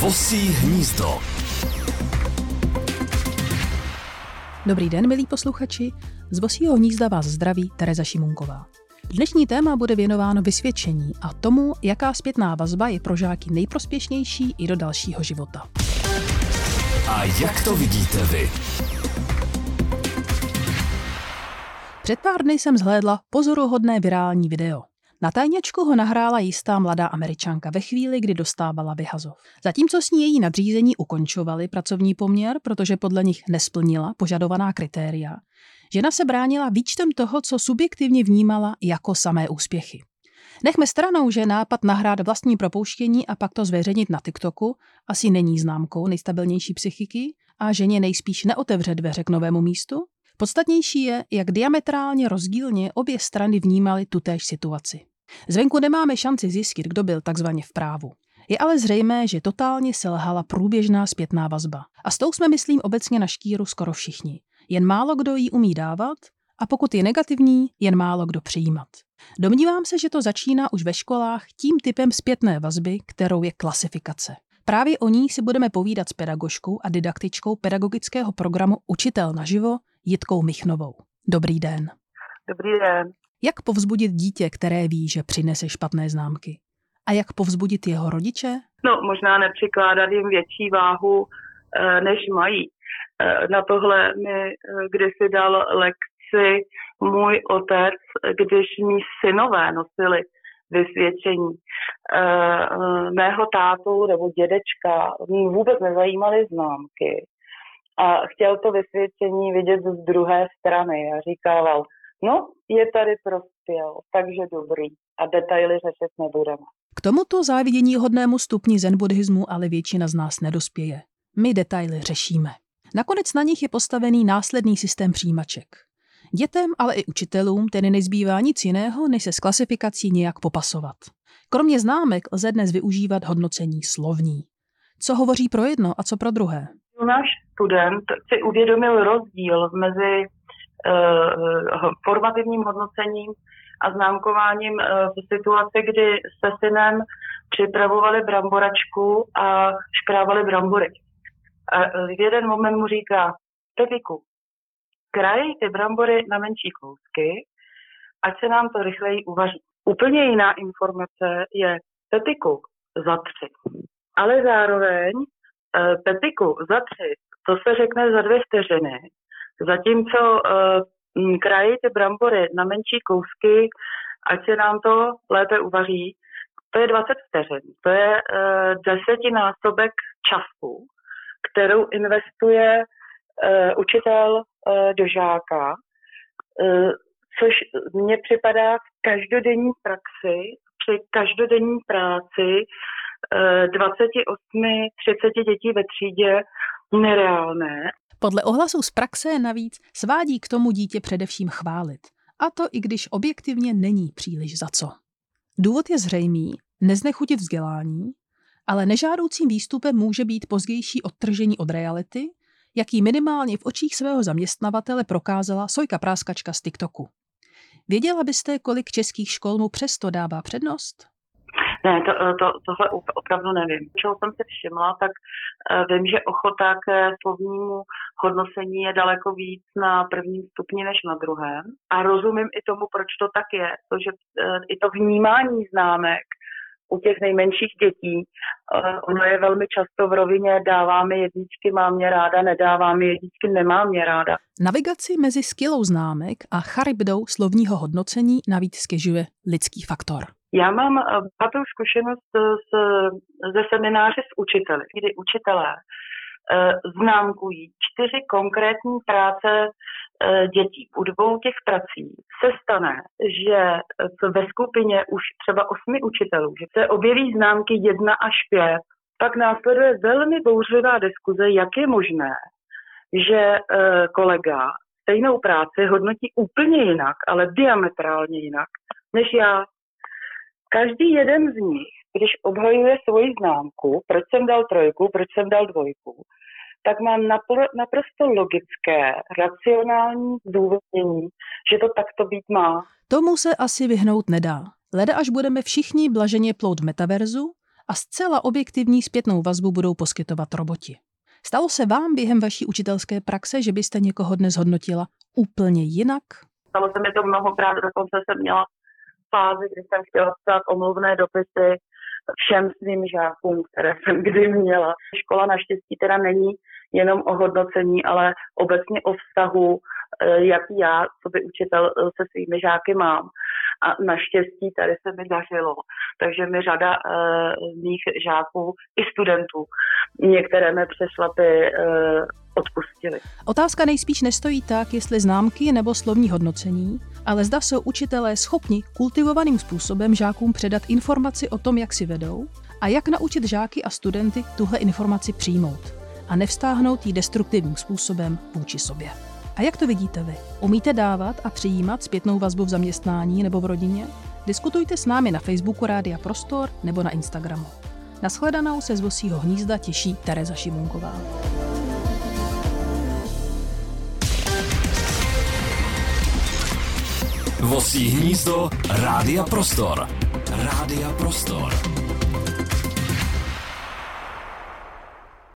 Vosí hnízdo. Dobrý den, milí posluchači. Z Vosího hnízda vás zdraví Tereza Šimunková. Dnešní téma bude věnováno vysvědčení a tomu, jaká zpětná vazba je pro žáky nejprospěšnější i do dalšího života. A jak to vidíte vy? Před pár dny jsem zhlédla pozoruhodné virální video. Na tajněčku ho nahrála jistá mladá američanka ve chvíli, kdy dostávala vyhazov. Zatímco s ní její nadřízení ukončovali pracovní poměr, protože podle nich nesplnila požadovaná kritéria, žena se bránila výčtem toho, co subjektivně vnímala jako samé úspěchy. Nechme stranou, že nápad nahrát vlastní propouštění a pak to zveřejnit na TikToku asi není známkou nejstabilnější psychiky a ženě nejspíš neotevře dveře k novému místu. Podstatnější je, jak diametrálně rozdílně obě strany vnímaly tutéž situaci. Zvenku nemáme šanci zjistit, kdo byl takzvaně v právu. Je ale zřejmé, že totálně selhala průběžná zpětná vazba. A s tou jsme, myslím, obecně na štíru skoro všichni. Jen málo kdo ji umí dávat a pokud je negativní, jen málo kdo přijímat. Domnívám se, že to začíná už ve školách tím typem zpětné vazby, kterou je klasifikace. Právě o ní si budeme povídat s pedagožkou a didaktičkou pedagogického programu Učitel naživo Jitkou Michnovou. Dobrý den. Dobrý den. Jak povzbudit dítě, které ví, že přinese špatné známky? A jak povzbudit jeho rodiče? No, možná nepřikládat jim větší váhu, eh, než mají. Eh, na tohle mi eh, kdysi dal lekci můj otec, když mý synové nosili vysvědčení. Mého tátu nebo dědečka vůbec nezajímaly známky a chtěl to vysvědčení vidět z druhé strany a říkával, No, je tady prospěl, takže dobrý. A detaily řešit nebudeme. K tomuto závidění hodnému stupni zen buddhismu ale většina z nás nedospěje. My detaily řešíme. Nakonec na nich je postavený následný systém přijímaček. Dětem, ale i učitelům tedy nezbývá nic jiného, než se s klasifikací nějak popasovat. Kromě známek lze dnes využívat hodnocení slovní. Co hovoří pro jedno a co pro druhé? Náš student si uvědomil rozdíl mezi formativním hodnocením a známkováním uh, v situaci, kdy se synem připravovali bramboračku a škrávali brambory. A v jeden moment mu říká, Pepiku, kraj ty brambory na menší kousky, ať se nám to rychleji uvaří. Úplně jiná informace je Pepiku za tři. Ale zároveň Pepiku za tři, to se řekne za dvě vteřiny Zatímco uh, kraji ty brambory na menší kousky, ať se nám to lépe uvaří, to je 20 vteřin. To je uh, desetinásobek času, kterou investuje uh, učitel uh, do žáka, uh, což mně připadá v každodenní praxi, při každodenní práci 28-30 dětí ve třídě nereálné. Podle ohlasů z praxe navíc svádí k tomu dítě především chválit. A to i když objektivně není příliš za co. Důvod je zřejmý, neznechutit vzdělání, ale nežádoucím výstupem může být pozdější odtržení od reality, jaký minimálně v očích svého zaměstnavatele prokázala Sojka Práskačka z TikToku. Věděla byste, kolik českých škol mu přesto dává přednost? Ne, to, to, tohle opravdu nevím. Čeho jsem si všimla, tak eh, vím, že ochota k slovnímu hodnocení je daleko víc na prvním stupni než na druhém. A rozumím i tomu, proč to tak je. To, že eh, i to vnímání známek u těch nejmenších dětí, eh, ono je velmi často v rovině dává mi jedničky, mám mě ráda, nedává mi jedničky, nemám mě ráda. Navigaci mezi skillou známek a charybdou slovního hodnocení navíc stěžuje lidský faktor. Já mám eh, bohatou zkušenost z, ze semináře s učiteli, kdy učitelé eh, známkují čtyři konkrétní práce eh, dětí. U dvou těch prací se stane, že ve skupině už třeba osmi učitelů, že se objeví známky jedna až pět, pak následuje velmi bouřlivá diskuze, jak je možné, že kolega stejnou práci hodnotí úplně jinak, ale diametrálně jinak, než já. Každý jeden z nich, když obhajuje svoji známku, proč jsem dal trojku, proč jsem dal dvojku, tak má naprosto logické, racionální zdůvodnění, že to takto být má. Tomu se asi vyhnout nedá. Leda až budeme všichni blaženě plout v metaverzu a zcela objektivní zpětnou vazbu budou poskytovat roboti. Stalo se vám během vaší učitelské praxe, že byste někoho dnes hodnotila úplně jinak? Stalo se mi to mnohokrát, dokonce jsem měla fázi, kdy jsem chtěla psát omluvné dopisy všem svým žákům, které jsem kdy měla. Škola naštěstí teda není jenom o hodnocení, ale obecně o vztahu, eh, jaký já, co by učitel eh, se svými žáky mám. A naštěstí tady se mi dařilo. Takže mi řada uh, mých žáků i studentů některé mé přešlapy uh, odpustili. Otázka nejspíš nestojí tak, jestli známky nebo slovní hodnocení, ale zda jsou učitelé schopni kultivovaným způsobem žákům předat informaci o tom, jak si vedou a jak naučit žáky a studenty tuhle informaci přijmout a nevstáhnout ji destruktivním způsobem vůči sobě. A jak to vidíte vy? Umíte dávat a přijímat zpětnou vazbu v zaměstnání nebo v rodině? Diskutujte s námi na Facebooku Rádia Prostor nebo na Instagramu. Naschledanou se z Vosího hnízda těší Tereza Šimunková. Vosí hnízdo Rádia Prostor. Rádia Prostor.